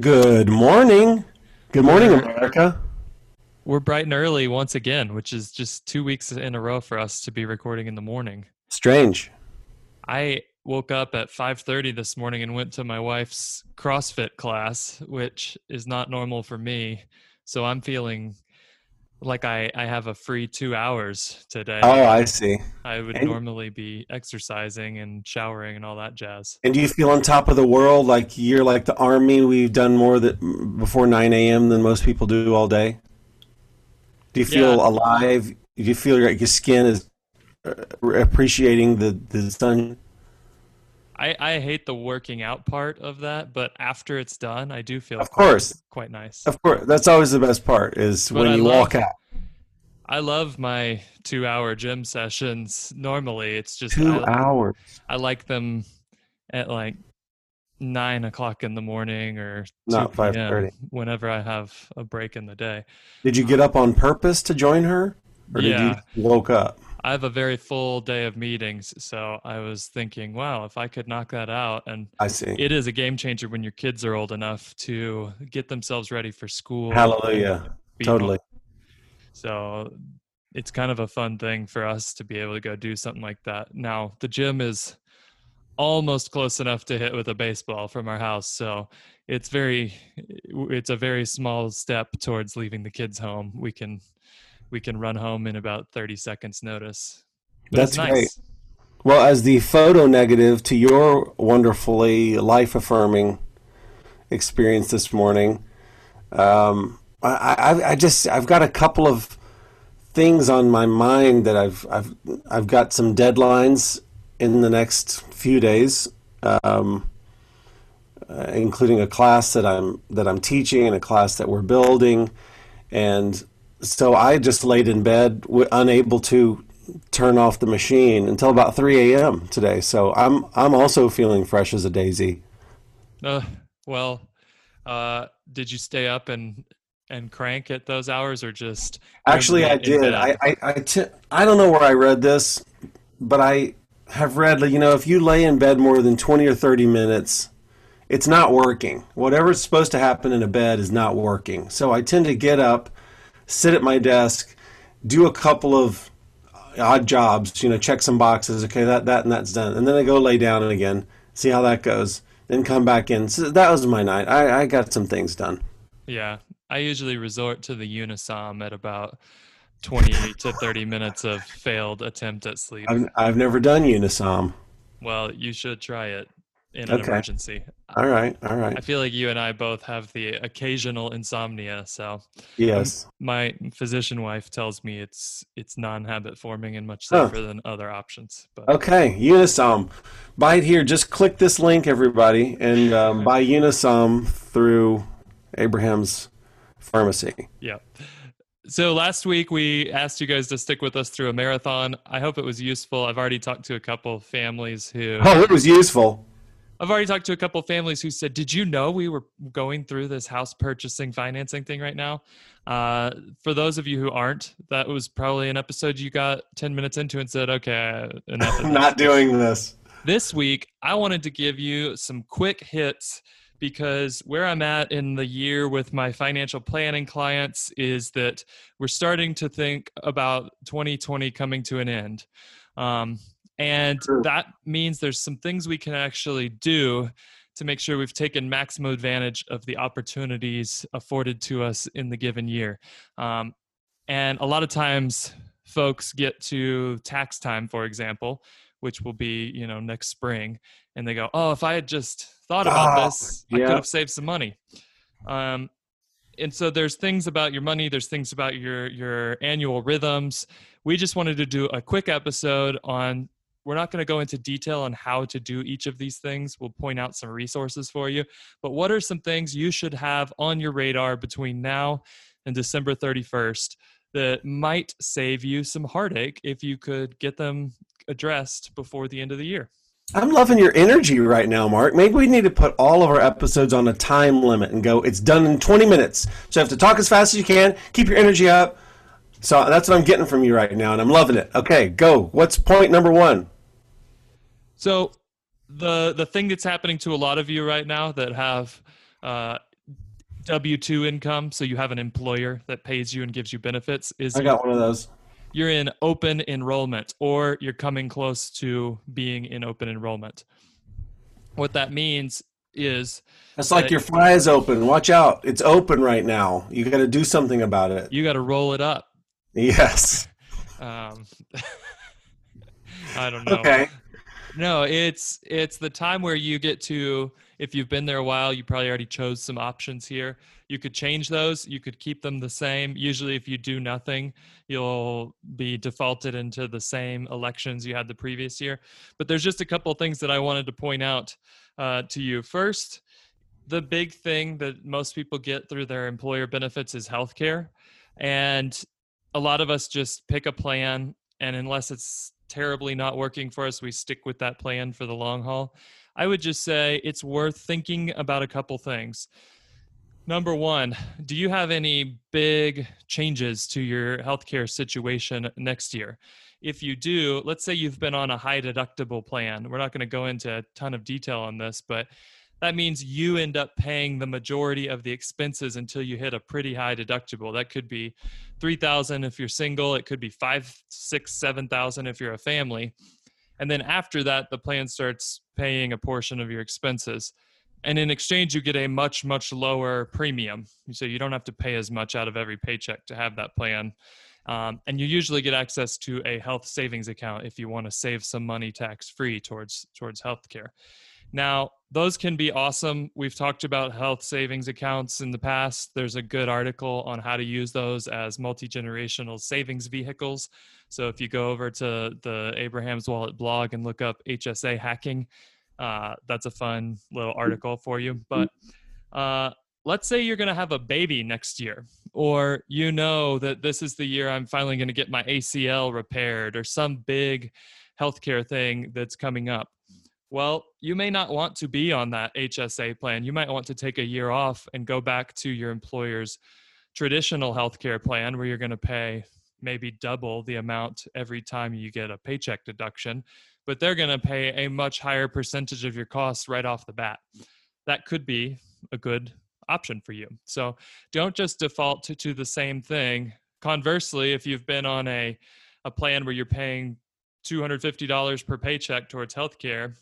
Good morning. Good morning, America. We're bright and early once again, which is just two weeks in a row for us to be recording in the morning. Strange. I woke up at 5:30 this morning and went to my wife's CrossFit class, which is not normal for me. So I'm feeling like I, I have a free two hours today. Oh, I see. I would And- normally be exercising and showering and all that jazz. And do you feel on top of the world like you're like the army? We've done more that before 9 a.m. than most people do all day. Do you feel Yeah. alive? Do you feel like your skin is uh, appreciating the, the sun? I, I hate the working out part of that, but after it's done, I do feel Of course. quite nice. Of course, that's always the best part is But when I you love- walk out. I love my two hour gym sessions. Normally, it's just Two I, hours. I like them at like nine o'clock in the morning or Not 5:30. whenever I have a break in the day. Did you get up on purpose to join her? Or did Yeah. you woke up? I have a very full day of meetings, so I was thinking, wow, if I could knock that out, and I see. it is a game changer when your kids are old enough to get themselves ready for school. Hallelujah. and be home. Totally. So it's kind of a fun thing for us to be able to go do something like that. Now, the gym is almost close enough to hit with a baseball from our house, so it's very it's a very small step towards leaving the kids home. We can we can run home in about 30 seconds notice. But That's great. Well, as the photo negative to your wonderfully life affirming experience this morning, um, I, I, I just I've got a couple of things on my mind that I've I've I've got some deadlines in the next few days, um, uh, including a class that I'm that I'm teaching and a class that we're building, and so I just laid in bed, w- unable to turn off the machine until about 3 a.m. today. So I'm I'm also feeling fresh as a daisy. Uh, well, uh, did you stay up and and crank at those hours or just Actually, I did. I I I, t- I don't know where I read this, but I have read you know if you lay in bed more than 20 or 30 minutes, it's not working. Whatever's supposed to happen in a bed is not working. So I tend to get up, sit at my desk, do a couple of odd jobs, you know, check some boxes. Okay, that that and that's done, and then I go lay down and again, see how that goes, then come back in. So that was my night. I, I got some things done. Yeah, I usually resort to the Unisom at about 20 to 30 minutes of failed attempt at sleep. I've I've never done Unisom. Well, you should try it in an Okay. emergency. All right, all right. I feel like you and I both have the occasional insomnia, so Yes. my physician wife tells me it's it's non-habit forming and much Huh. safer than other options. But Okay, Unisom. Buy it here. Just click this link, everybody, and um, buy Unisom through Abraham's Pharmacy. Yeah. So last week we asked you guys to stick with us through a marathon. I hope it was useful. I've already talked to a couple families who Oh, it was useful. I've already talked to a couple families who said, "Did you know we were going through this house purchasing financing thing right now?" Uh, for those of you who aren't, that was probably an episode you got ten minutes into and said, "Okay, enough." I'm not doing this. This week, I wanted to give you some quick hits because where I'm at in the year with my financial planning clients is that we're starting to think about 2020 coming to an end. Um, and True. that means there's some things we can actually do to make sure we've taken maximum advantage of the opportunities afforded to us in the given year. Um, and a lot of times, folks get to tax time, for example, which will be you know next spring, and they go, "Oh, if I had just thought about Oh, this, I could have saved some money." Um, and so there's things about your money, there's things about your your annual rhythms. We just wanted to do a quick episode on we're not going to go into detail on how to do each of these things. We'll point out some resources for you. But what are some things you should have on your radar between now and December 31st that might save you some heartache if you could get them addressed before the end of the year? I'm loving your energy right now, Mark. Maybe we need to put all of our episodes on a time limit and go, it's done in 20 minutes. So you have to talk as fast as you can, keep your energy up. So that's what I'm getting from you right now, and I'm loving it. Okay, go. What's point number one? So the the thing that's happening to a lot of you right now that have uh, W two income, so you have an employer that pays you and gives you benefits, is I got one of those. You're in open enrollment, or you're coming close to being in open enrollment. What that means is it's like your fly is open. Watch out, it's open right now. You got to do something about it. You got to roll it up. Yes. Um, I don't know. Okay. No it's it's the time where you get to if you've been there a while you probably already chose some options here. You could change those. You could keep them the same. Usually if you do nothing you'll be defaulted into the same elections you had the previous year. But there's just a couple things that i wanted to point out uh, to you. First the big thing that most people get through their employer benefits is healthcare. And a lot of us just pick a plan and unless it's terribly not working for us, we stick with that plan for the long haul. I would just say it's worth thinking about a couple things. Number one, do you have any big changes to your healthcare situation next year? If you do, let's say you've been on a high deductible plan. We're not going to go into a ton of detail on this, but that means you end up paying the majority of the expenses until you hit a pretty high deductible. That could be three thousand if you're single. It could be five, six, seven thousand if you're a family. And then after that, the plan starts paying a portion of your expenses. And in exchange, you get a much, much lower premium. So you don't have to pay as much out of every paycheck to have that plan. Um, and you usually get access to a health savings account if you want to save some money tax free towards towards healthcare. Now, those can be awesome. We've talked about health savings accounts in the past. There's a good article on how to use those as multi generational savings vehicles. So if you go over to the Abraham's Wallet blog and look up HSA hacking, uh, that's a fun little article for you. But uh, let's say you're going to have a baby next year, or you know that this is the year I'm finally going to get my ACL repaired, or some big healthcare thing that's coming up well, you may not want to be on that HSA plan. You might want to take a year off and go back to your employer's traditional healthcare plan where you're going to pay maybe double the amount every time you get a paycheck deduction, but they're going to pay a much higher percentage of your costs right off the bat. That could be a good option for you. So don't just default to, to the same thing. Conversely, if you've been on a, a plan where you're paying $250 per paycheck towards healthcare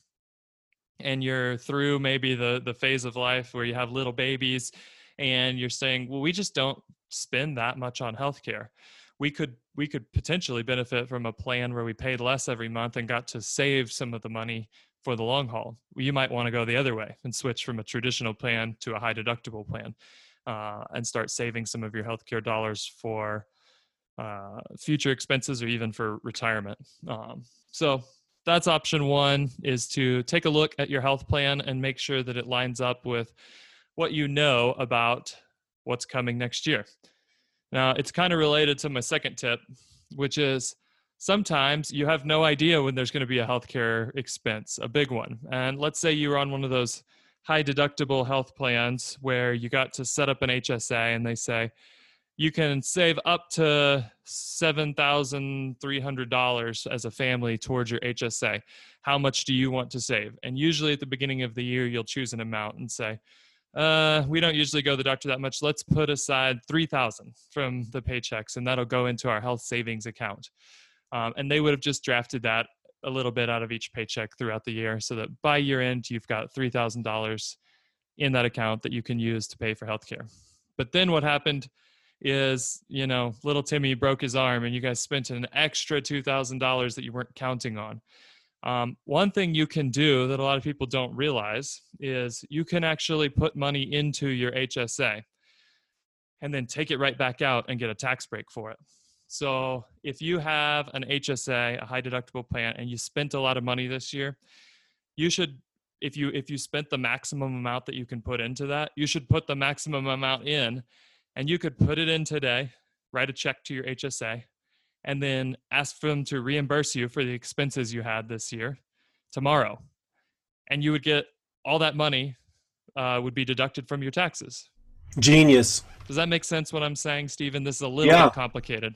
and you're through maybe the the phase of life where you have little babies and you're saying well we just don't spend that much on healthcare. We could we could potentially benefit from a plan where we paid less every month and got to save some of the money for the long haul. You might want to go the other way and switch from a traditional plan to a high deductible plan uh, and start saving some of your healthcare dollars for uh, future expenses or even for retirement. Um, so that's option one is to take a look at your health plan and make sure that it lines up with what you know about what's coming next year. Now, it's kind of related to my second tip, which is sometimes you have no idea when there's going to be a healthcare expense, a big one. And let's say you were on one of those high deductible health plans where you got to set up an HSA and they say, you can save up to $7,300 as a family towards your HSA. How much do you want to save? And usually at the beginning of the year, you'll choose an amount and say, uh, we don't usually go to the doctor that much. Let's put aside 3000 from the paychecks and that'll go into our health savings account. Um, and they would have just drafted that a little bit out of each paycheck throughout the year so that by year end, you've got $3,000 in that account that you can use to pay for healthcare. But then what happened is you know little timmy broke his arm and you guys spent an extra $2000 that you weren't counting on. Um, one thing you can do that a lot of people don't realize is you can actually put money into your hsa and then take it right back out and get a tax break for it. So if you have an HSA, a high deductible plan, and you spent a lot of money this year, you should if you if you spent the maximum amount that you can put into that, you should put the maximum amount in and you could put it in today, write a check to your HSA, and then ask them to reimburse you for the expenses you had this year tomorrow. And you would get all that money uh, would be deducted from your taxes. Genius. Does that make sense what I'm saying, Stephen? This is a little Yeah. bit complicated.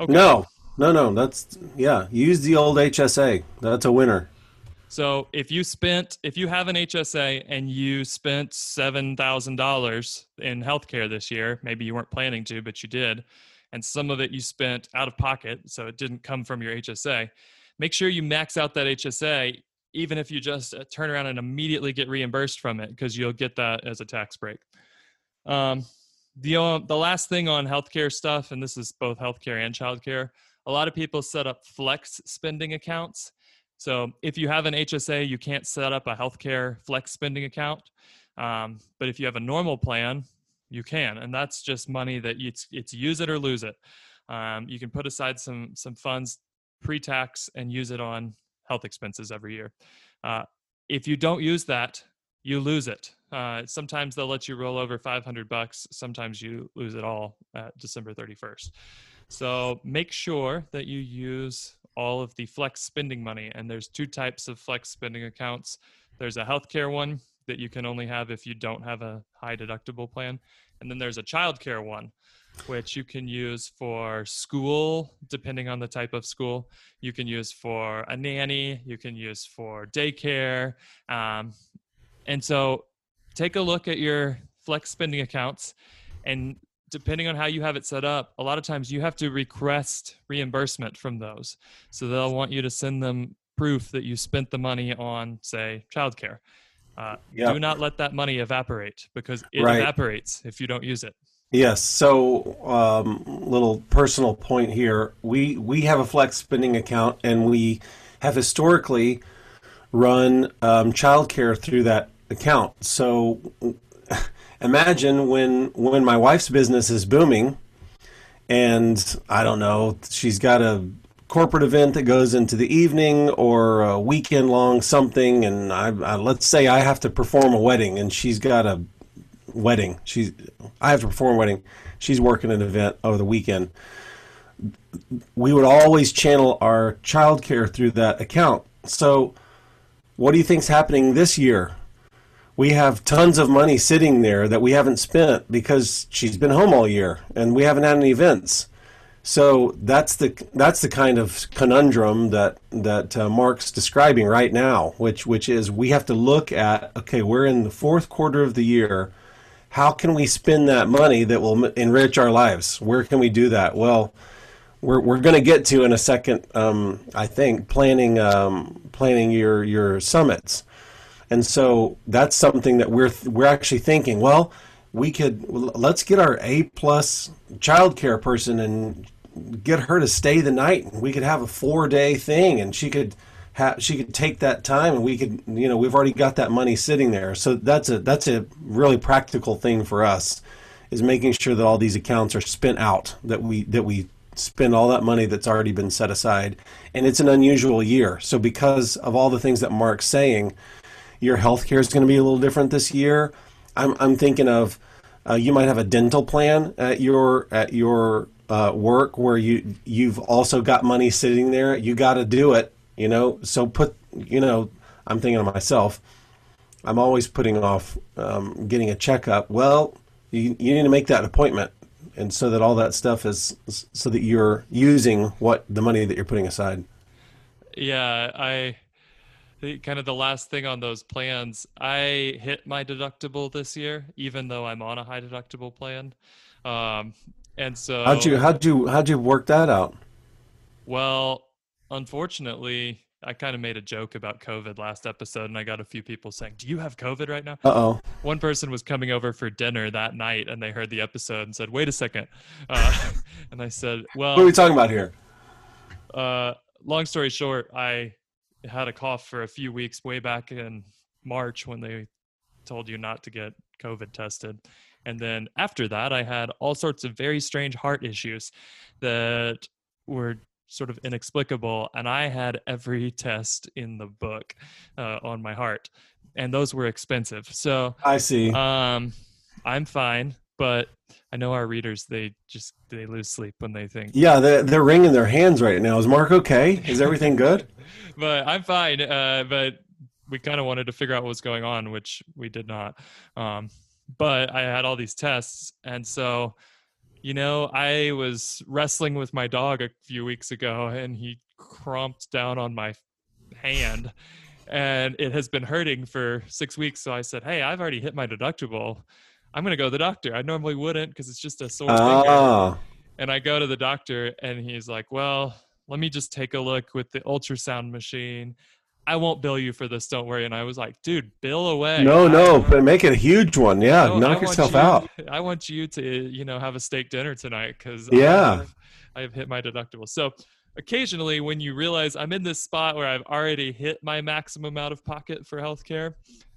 Okay. No, no, no. That's yeah. Use the old HSA. That's a winner. So if you spent, if you have an HSA and you spent seven thousand dollars in healthcare this year, maybe you weren't planning to, but you did, and some of it you spent out of pocket, so it didn't come from your HSA. Make sure you max out that HSA, even if you just uh, turn around and immediately get reimbursed from it, because you'll get that as a tax break. Um, the uh, the last thing on healthcare stuff, and this is both healthcare and childcare. A lot of people set up flex spending accounts. So if you have an HSA, you can't set up a healthcare flex spending account. Um, but if you have a normal plan, you can, and that's just money that it's it's use it or lose it. Um, you can put aside some some funds pre-tax and use it on health expenses every year. Uh, if you don't use that, you lose it. Uh, sometimes they'll let you roll over 500 bucks. Sometimes you lose it all at December 31st. So make sure that you use all of the flex spending money. And there's two types of flex spending accounts. There's a healthcare one that you can only have if you don't have a high deductible plan, and then there's a childcare one, which you can use for school, depending on the type of school. You can use for a nanny. You can use for daycare. Um, and so take a look at your flex spending accounts and depending on how you have it set up, a lot of times you have to request reimbursement from those. So they'll want you to send them proof that you spent the money on, say, childcare. Uh, Yeah. Do not let that money evaporate because it Right. evaporates if you don't use it. Yes. So, um, little personal point here. We we have a flex spending account, and we have historically run um, childcare through that account. So, imagine when when my wife's business is booming, and I don't know, she's got a corporate event that goes into the evening or a weekend long something, and I, I let's say I have to perform a wedding, and she's got a wedding. She's I have to perform a wedding. She's working an event over the weekend. We would always channel our childcare through that account. So, what do you think's happening this year? We have tons of money sitting there that we haven't spent because she's been home all year and we haven't had any events. So that's the that's the kind of conundrum that that uh, Mark's describing right now, which which is we have to look at okay, we're in the fourth quarter of the year. How can we spend that money that will enrich our lives? Where can we do that? Well, we're we're going to get to in a second. Um, I think planning um, planning your your summits, and so that's something that we're we're actually thinking. Well, we could let's get our A plus childcare person and get her to stay the night. We could have a four day thing, and she could have she could take that time, and we could you know we've already got that money sitting there. So that's a that's a really practical thing for us is making sure that all these accounts are spent out that we that we spend all that money that's already been set aside and it's an unusual year so because of all the things that mark's saying your health care is going to be a little different this year. I'm, I'm thinking of uh, you might have a dental plan at your at your uh, work where you you've also got money sitting there. You got to do it you know? So put you know i'm thinking of myself i'm always putting off um, getting a checkup. Well you, you need to make that appointment and so that all that stuff is so that you're using what the money that you're putting aside. Yeah, I the, kind of the last thing on those plans. I hit my deductible this year, even though I'm on a high deductible plan. Um, and so how'd you how'd you how'd you work that out Well, unfortunately, I kind of made a joke about COVID last episode, and I got a few people saying, "Do you have COVID right now?" uh-oh One person was coming over for dinner that night, and they heard the episode and said, "Wait a second. Uh, and I said, "Well, what are we talking about here uh, long story short, I had a cough for a few weeks way back in March when they told you not to get COVID tested. And then after that, I had all sorts of very strange heart issues that were sort of inexplicable. And I had every test in the book uh, on my heart, and those were expensive. So I see. Um, I'm fine, but I know our readers they just they lose sleep when they think. Yeah, they're, they're wringing their hands right now. Is Mark okay? Is everything good? but I'm fine. Uh, but we kind of wanted to figure out what was going on, which we did not. Um, but I had all these tests, and so you know, I was wrestling with my dog a few weeks ago, and he crumped down on my hand, and it has been hurting for six weeks. So I said, "Hey, I've already hit my deductible." I'm going to go to the doctor. I normally wouldn't because it's just a sore finger. Ah, And I go to the doctor and he's like, well, let me just take a look with the ultrasound machine. I won't bill you for this. Don't worry. And I was like, dude, bill away. no, no, but make it a huge one. Yeah, no, knock yourself you- out. I want you to, you know, have a steak dinner tonight because Yeah. I have hit my deductible. So occasionally when you realize I'm in this spot where I've already hit my maximum out of pocket for healthcare,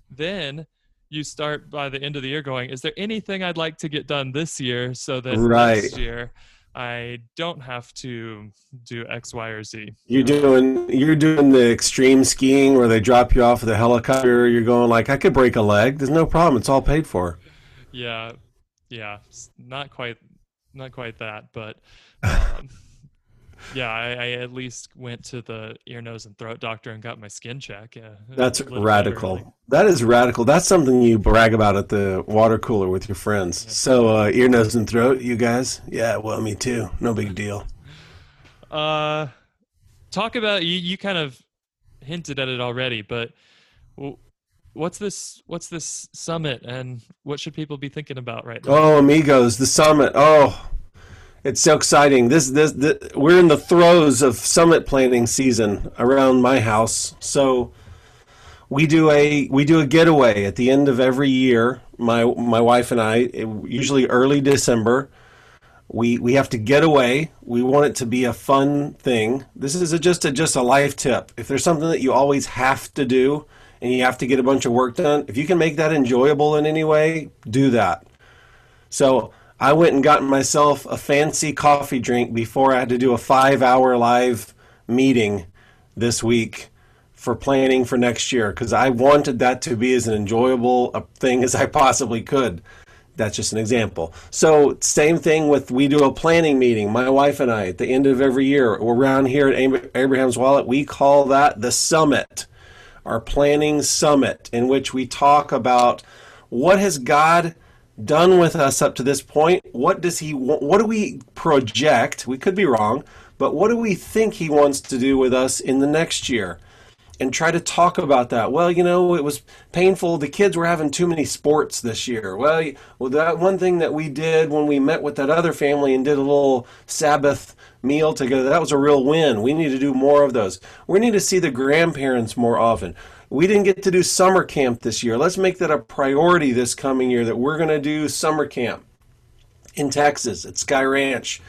then you start by the end of the year going, is there anything I'd like to get done this year so that Right. next year I don't have to do X, Y, or Z? You're doing you're doing the extreme skiing where they drop you off with a helicopter. You're going like I could break a leg. There's no problem. It's all paid for. Yeah, yeah, not quite, not quite that, but um, yeah, I, I at least went to the ear, nose, and throat doctor and got my skin check. Yeah, That's radical. better, That is radical. That's something you brag about at the water cooler with your friends. So uh, ear, nose, and throat, you guys. Yeah, well, me too. No big deal. Uh, talk about you. You kind of hinted at it already, but what's this? What's this summit, and what should people be thinking about right now? Oh, amigos, the summit. Oh, it's so exciting. This, this, this, we're in the throes of summit planning season around my house. So we do a we do a getaway at the end of every year. My my wife and I, usually early December. We we have to get away. We want it to be a fun thing. This is a, just a just a life tip. If there's something that you always have to do and you have to get a bunch of work done, if you can make that enjoyable in any way, do that. So I went and got myself a fancy coffee drink before I had to do a five hour live meeting this week for planning for next year because I wanted that to be as an enjoyable a thing as I possibly could. That's just an example. So, same thing with we do a planning meeting, my wife and I, at the end of every year. We're around here at Abraham's Wallet. We call that the summit, our planning summit, in which we talk about what has God done with us up to this point. What does He? What do we project? We could be wrong, but what do we think He wants to do with us in the next year? and try to talk about that. Well, you know, it was painful. The kids were having too many sports this year. Well, well, that one thing that we did when we met with that other family and did a little Sabbath meal together, that was a real win. We need to do more of those. We need to see the grandparents more often. We didn't get to do summer camp this year. Let's make that a priority this coming year that we're going to do summer camp in Texas at Sky Ranch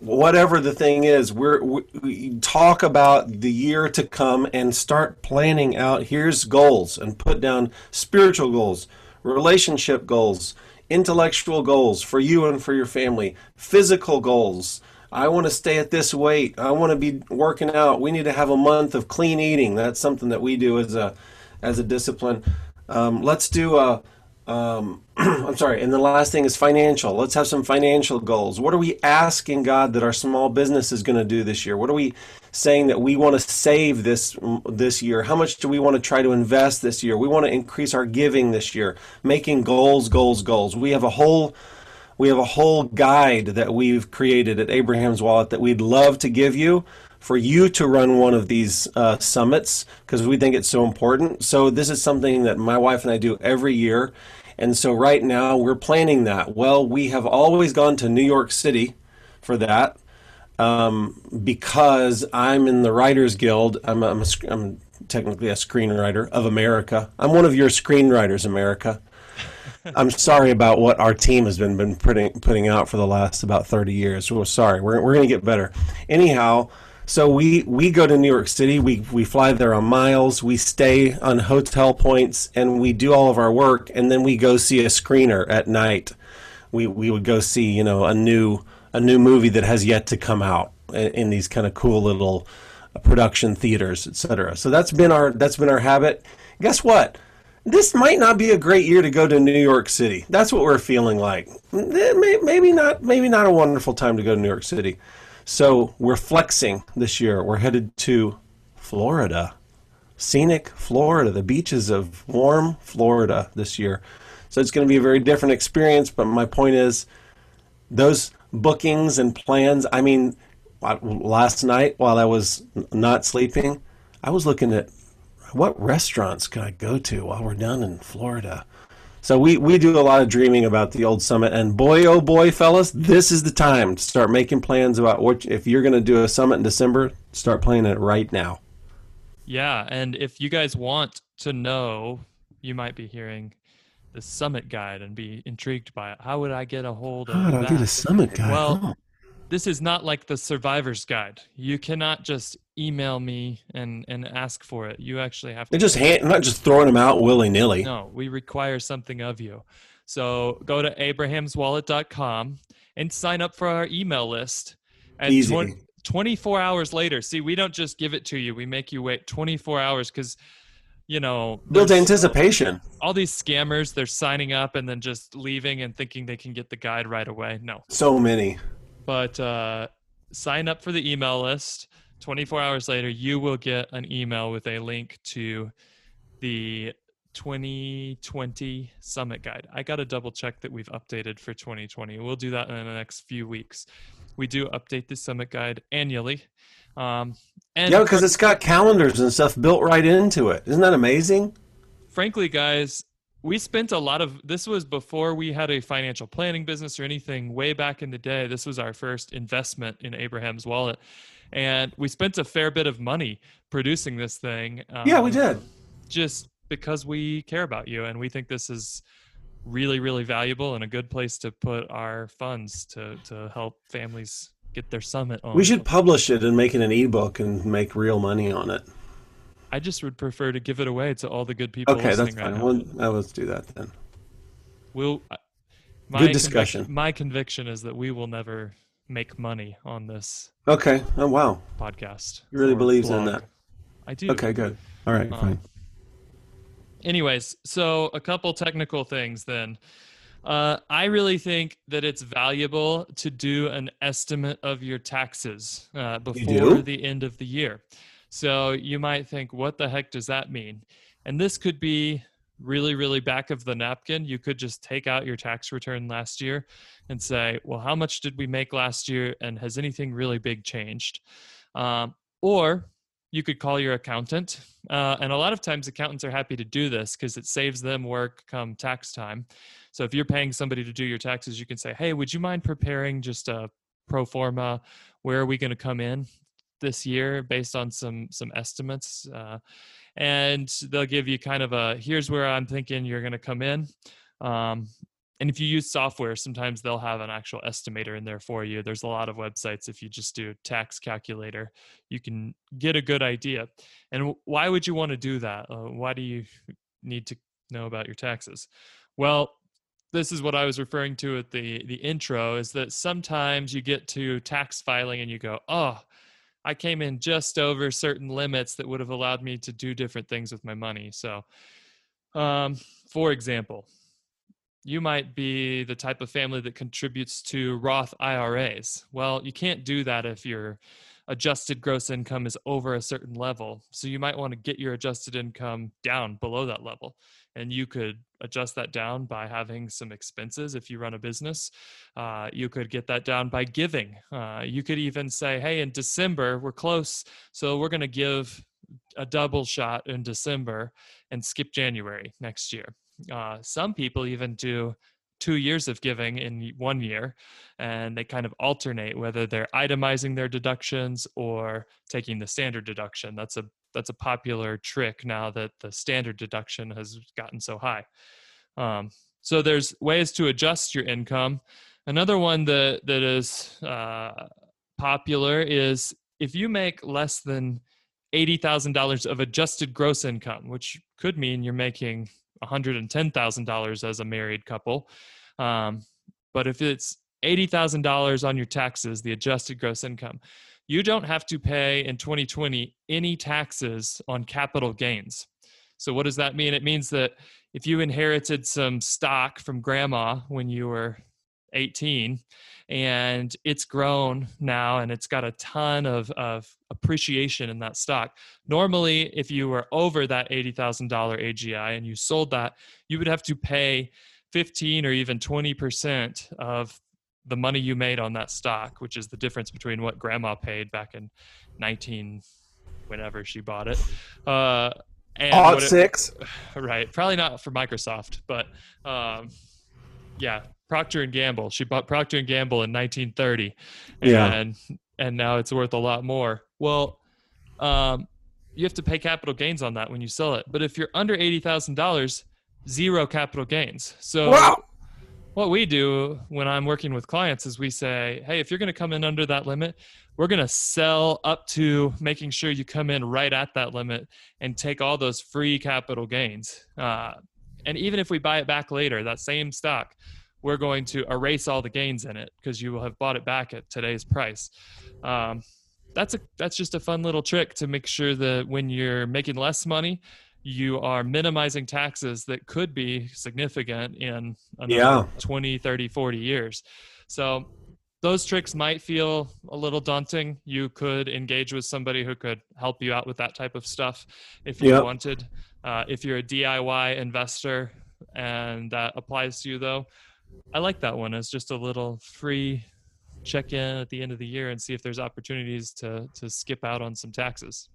whatever the thing is, we're, we, we talk about the year to come and start planning out. Here's goals and put down spiritual goals, relationship goals, intellectual goals for you and for your family, physical goals. I want to stay at this weight. I want to be working out. We need to have a month of clean eating. That's something that we do as a as a discipline. Um, let's do a um, I'm sorry. And the last thing is financial. Let's have some financial goals. What are we asking God that our small business is going to do this year? What are we saying that we want to save this this year? How much do we want to try to invest this year? We want to increase our giving this year. Making goals, goals, goals. We have a whole we have a whole guide that we've created at Abraham's Wallet that we'd love to give you for you to run one of these uh, summits because we think it's so important. So this is something that my wife and I do every year. And so right now we're planning that. Well, we have always gone to New York City for that um, because I'm in the Writers Guild. I'm, I'm, a, I'm technically a screenwriter of America. I'm one of your screenwriters, America. I'm sorry about what our team has been been putting putting out for the last about 30 years. We're sorry. We're, we're going to get better. Anyhow, So we we go to New York City. We we fly there on miles. We stay on hotel points, and we do all of our work, and then we go see a screener at night. We we would go see you know a new a new movie that has yet to come out in, in these kind of cool little production theaters, etc. So that's been our that's been our habit. Guess what? This might not be a great year to go to New York City. That's what we're feeling like. Maybe not. Maybe not a wonderful time to go to New York City. So we're flexing this year. We're headed to Florida, scenic Florida, the beaches of warm Florida this year. So it's going to be a very different experience. But my point is, those bookings and plans. I mean, uh, last night while I was not sleeping, I was looking at what restaurants can I go to while we're down in Florida. So we, we do a lot of dreaming about the old summit, and boy oh boy, fellas, this is the time to start making plans about what if you're going to do a summit in December, start planning it right now. Yeah, and if you guys want to know, you might be hearing the summit guide and be intrigued by it. How would I get a hold of How would I get a summit guide? Well, oh this is not like the survivor's guide. You cannot just email me and and ask for it. You actually have to. They just hand, I'm not just throwing them out willy nilly. No, we require something of you. So go to abrahamswallet.com and sign up for our email list. And Easy. 20, 24 hours later, see, we don't just give it to you. We make you wait 24 hours because you know build anticipation all these scammers they're signing up and then just leaving and thinking they can get the guide right away no so many but uh, sign up for the email list. 24 hours later, you will get an email with a link to the 2020 Summit Guide. I got to double check that we've updated for 2020. We'll do that in the next few weeks. We do update the Summit Guide annually. Um, and yeah, because it's got calendars and stuff built right into it. Isn't that amazing? Frankly, guys, we spent a lot of this was before we had a financial planning business or anything way back in the day this was our first investment in abraham's wallet and we spent a fair bit of money producing this thing um, yeah we did just because we care about you and we think this is really really valuable and a good place to put our funds to to help families get their summit on we should publish it and make it an ebook and make real money on it I just would prefer to give it away to all the good people. Okay, that's fine. Right well, uh, let's do that then. We'll. My good discussion. Conviction, my conviction is that we will never make money on this. Okay. Oh wow. Podcast. He really believes blog. in that. I do. Okay. Good. All right. Um, fine. Anyways, so a couple technical things then. Uh, I really think that it's valuable to do an estimate of your taxes uh, before the end of the year. So you might think, what the heck does that mean? And this could be really, really back of the napkin. You could just take out your tax return last year and say, well, how much did we make last year? And has anything really big changed? Um, or you could call your accountant. Uh, and a lot of times accountants are happy to do this because it saves them work come tax time. So if you're paying somebody to do your taxes, you can say, hey, would you mind preparing just a pro forma? Where are we going to come in? This year based on some some estimates uh, and they'll give you kind of a here's where i'm thinking you're going to come in um, and if you use software sometimes they'll have an actual estimator in there for you. There's a lot of websites if you just do tax calculator you can get a good idea and why would you want to do that? Uh, why do you need to know about your taxes? Well this is what I was referring to at the the intro is that sometimes you get to tax filing and you go, "Oh, I came in just over certain limits that would have allowed me to do different things with my money. So, um, for example, you might be the type of family that contributes to Roth IRAs. Well, you can't do that if your adjusted gross income is over a certain level. So you might want to get your adjusted income down below that level and you could adjust that down by having some expenses if you run a business. Uh, you could get that down by giving. Uh, you could even say hey in december we're close so we're going to give a double shot in december and skip january next year. Uh, some people even do two years of giving in one year and they kind of alternate whether they're itemizing their deductions or taking the standard deduction. That's a that's a popular trick now that the standard deduction has gotten so high. Um, so there's ways to adjust your income. Another one that that is uh, popular is if you make less than $80,000 of adjusted gross income, which could mean you're making $110,000 as a married couple. Um, but if it's $80,000 on your taxes, the adjusted gross income, you don't have to pay in 2020 any taxes on capital gains. So, what does that mean? It means that if you inherited some stock from grandma when you were 18 and it's grown now and it's got a ton of, of appreciation in that stock. Normally, if you were over that $80,000 AGI and you sold that, you would have to pay 15 or even 20% of the money you made on that stock, which is the difference between what grandma paid back in 19 whenever she bought it. Uh, and six, right? Probably not for Microsoft, but um, yeah, Procter and Gamble. She bought Procter and Gamble in 1930, and yeah. and now it's worth a lot more. Well, um, you have to pay capital gains on that when you sell it. But if you're under eighty thousand dollars, zero capital gains. So wow. What we do when I'm working with clients is we say, hey, if you're going to come in under that limit, we're going to sell up to making sure you come in right at that limit and take all those free capital gains. Uh, and even if we buy it back later, that same stock, we're going to erase all the gains in it because you will have bought it back at today's price. Um, that's a that's just a fun little trick to make sure that when you're making less money, you are minimizing taxes that could be significant in yeah. 20, 30, 40 years. So those tricks might feel a little daunting. You could engage with somebody who could help you out with that type of stuff if you yep. wanted. Uh, if you're a DIY investor and that applies to you, though, I like that one as just a little free check in at the end of the year and see if there's opportunities to to skip out on some taxes.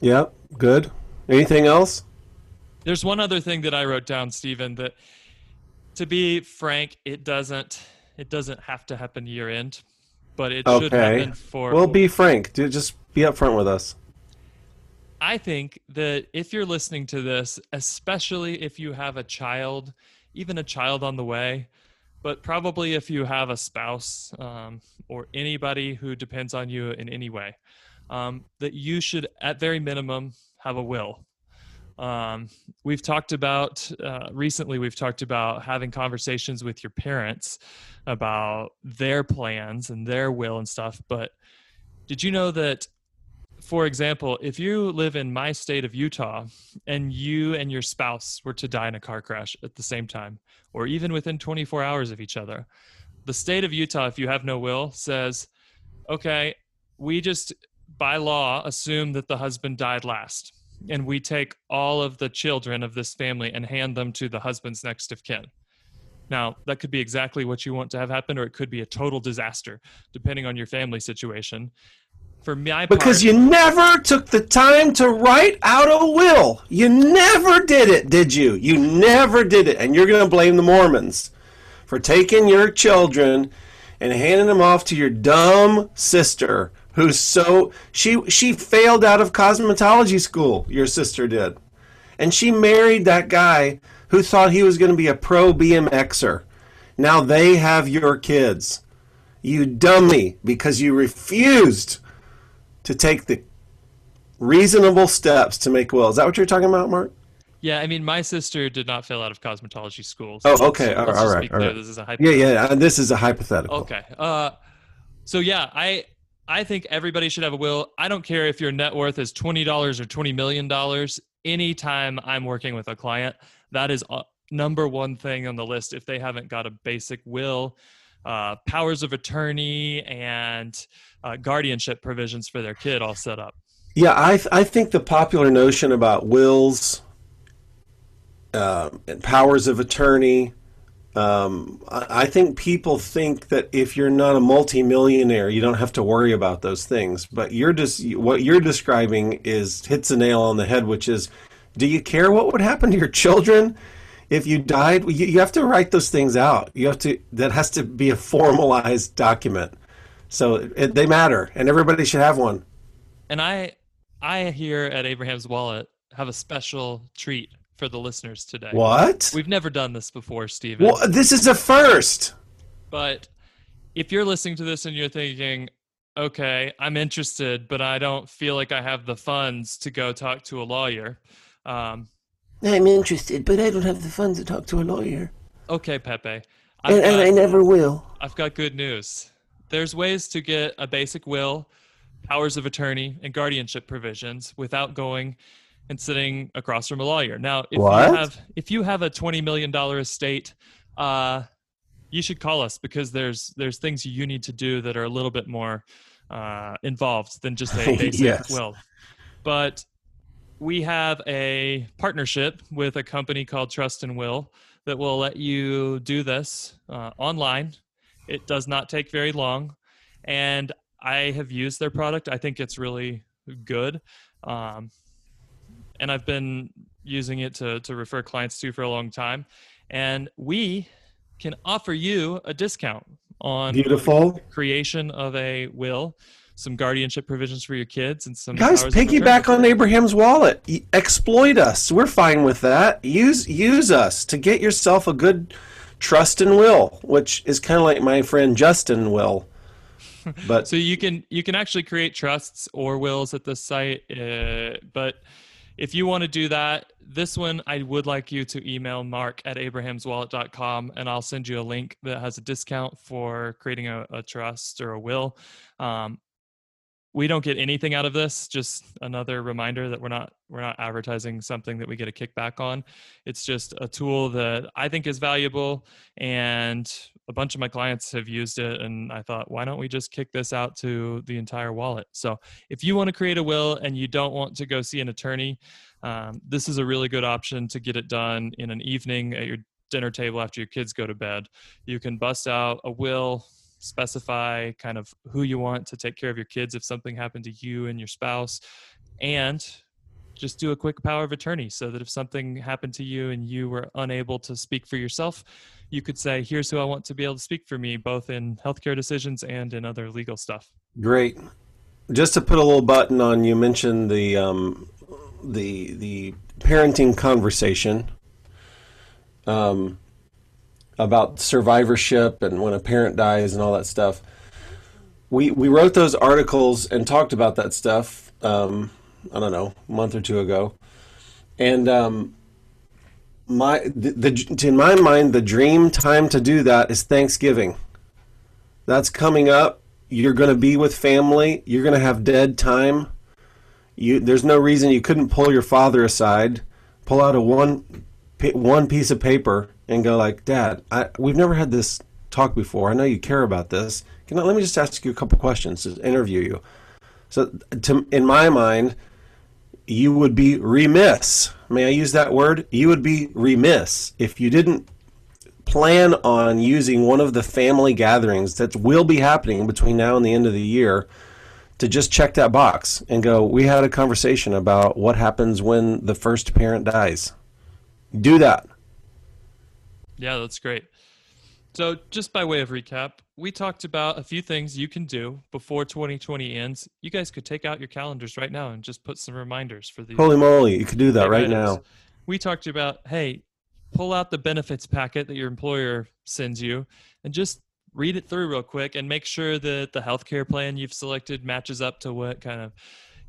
Yep, good. Anything else? There's one other thing that I wrote down, Stephen, that to be frank, it doesn't it doesn't have to happen year end, but it okay. should happen for Well, be frank. Just be upfront with us. I think that if you're listening to this, especially if you have a child, even a child on the way, but probably if you have a spouse um, or anybody who depends on you in any way, um, that you should, at very minimum, have a will. Um, we've talked about uh, recently, we've talked about having conversations with your parents about their plans and their will and stuff. But did you know that for example, if you live in my state of Utah and you and your spouse were to die in a car crash at the same time, or even within 24 hours of each other, the state of Utah, if you have no will, says, okay, we just by law assume that the husband died last. And we take all of the children of this family and hand them to the husband's next of kin. Now, that could be exactly what you want to have happen, or it could be a total disaster, depending on your family situation for my because you never took the time to write out a will. You never did it, did you? You never did it, and you're going to blame the Mormons for taking your children and handing them off to your dumb sister who's so she she failed out of cosmetology school your sister did and she married that guy who thought he was going to be a pro bmxer now they have your kids you dummy because you refused to take the reasonable steps to make will. Is that what you're talking about, Mark? Yeah, I mean, my sister did not fail out of cosmetology school. So oh, okay, all, all right, all right. This is a yeah, yeah, and this is a hypothetical. Okay, uh, so yeah, I I think everybody should have a will. I don't care if your net worth is twenty dollars or twenty million dollars. Anytime I'm working with a client, that is uh, number one thing on the list. If they haven't got a basic will, uh, powers of attorney and uh, guardianship provisions for their kid all set up. Yeah, I th- I think the popular notion about wills uh, and powers of attorney. Um, I, think people think that if you're not a multimillionaire, you don't have to worry about those things. But you're just what you're describing is hits a nail on the head, which is, do you care what would happen to your children if you died, you, you have to write those things out. You have to. That has to be a formalized document. So it, they matter, and everybody should have one. And I, I here at Abraham's Wallet have a special treat for the listeners today. What? We've never done this before, Stephen. Well, this is a first. But if you're listening to this and you're thinking, okay, I'm interested, but I don't feel like I have the funds to go talk to a lawyer. Um, I'm interested, but I don't have the funds to talk to a lawyer. okay, Pepe. And, and I never will. I've got good news. There's ways to get a basic will, powers of attorney, and guardianship provisions without going and sitting across from a lawyer. Now, if What? you have if you have a twenty million dollar estate, uh, you should call us because there's there's things you need to do that are a little bit more uh, involved than just a basic Yes. will. But we have a partnership with a company called Trust and Will that will let you do this uh, online. It does not take very long, and I have used their product. I think it's really good, um, and I've been using it to to refer clients to for a long time. And we can offer you a discount on Beautiful. creation of a will, some guardianship provisions for your kids, and some Guys, piggyback on Abraham's wallet. Exploit us. We're fine with that. Use use us to get yourself a good trust and will, which is kind of like my friend Justin will. But So you can you can actually create trusts or wills at this site, uh, but if you want to do that, this one I would like you to email mark at abrahamswallet.com and I'll send you a link that has a discount for creating a, a trust or a will. Um, we don't get anything out of this just another reminder that we're not we're not advertising something that we get a kickback on it's just a tool that i think is valuable and a bunch of my clients have used it and i thought why don't we just kick this out to the entire wallet? So if you want to create a will and you don't want to go see an attorney um, this is a really good option to get it done in an evening at your dinner table after your kids go to bed. You can bust out a will specify kind of who you want to take care of your kids if something happened to you and your spouse and just do a quick power of attorney so that if something happened to you and you were unable to speak for yourself you could say here's who i want to be able to speak for me both in healthcare decisions and in other legal stuff great. Just to put a little button on, you mentioned the um, the the parenting conversation um, about survivorship and when a parent dies and all that stuff. We we wrote those articles and talked about that stuff. Um, I don't know, a month or two ago, and um, my the, the in my mind the dream time to do that is Thanksgiving. That's coming up. You're going to be with family. You're going to have dead time. You there's no reason you couldn't pull your father aside, pull out a one one piece of paper and go like, "Dad, I, we've never had this talk before. I know you care about this. Can I, let me just ask you a couple questions to interview you." So, to, in my mind, you would be remiss. May I use that word? You would be remiss if you didn't plan on using one of the family gatherings that will be happening between now and the end of the year to just check that box and go, we had a conversation about what happens when the first parent dies. Do that. Yeah, that's great. So, just by way of recap, we talked about a few things you can do before 2020 ends. You guys could take out your calendars right now and just put some reminders for these. Holy moly, you could do that right now. We talked about, hey, pull out the benefits packet that your employer sends you and just read it through real quick and make sure that the healthcare plan you've selected matches up to what kind of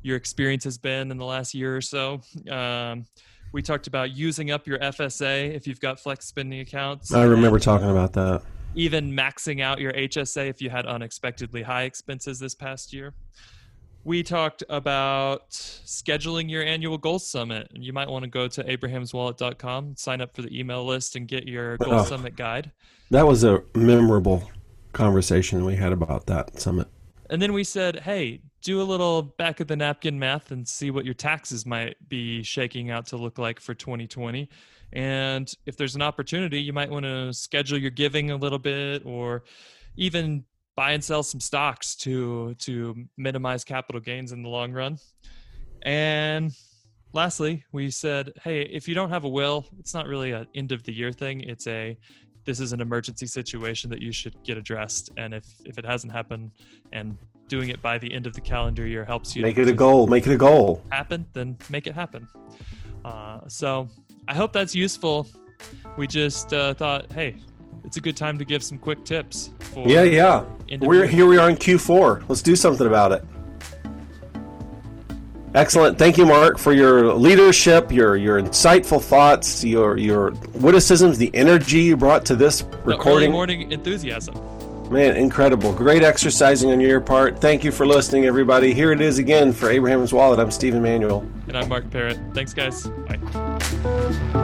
your experience has been in the last year or so. Um, we talked about using up your FSA if you've got flex spending accounts. I remember and talking about that. even maxing out your HSA if you had unexpectedly high expenses this past year. We talked about scheduling your annual goal summit. And you might want to go to abrahamswallet.com, sign up for the email list, and get your goal Oh. summit guide. That was a memorable conversation we had about that summit. And then we said, hey, do a little back of the napkin math and see what your taxes might be shaking out to look like for 2020. And if there's an opportunity, you might want to schedule your giving a little bit or even buy and sell some stocks to to minimize capital gains in the long run. And lastly, we said, hey, if you don't have a will, it's not really an end of the year thing. It's a this is an emergency situation that you should get addressed. And if if it hasn't happened and doing it by the end of the calendar year helps you Make it a goal. Make it a goal. happen, then make it happen. Uh, so I hope that's useful. We just uh, thought, hey, it's a good time to give some quick tips. For yeah, yeah. We're here. We are in Q4. Let's do something about it. Excellent. Thank you, Mark, for your leadership, your your insightful thoughts, your your witticisms, the energy you brought to this recording. morning enthusiasm. Man, incredible. Great exercising on your part. Thank you for listening, everybody. Here it is again for Abraham's Wallet. I'm Stephen Manuel. And I'm Mark Parrott. Thanks, guys. Bye.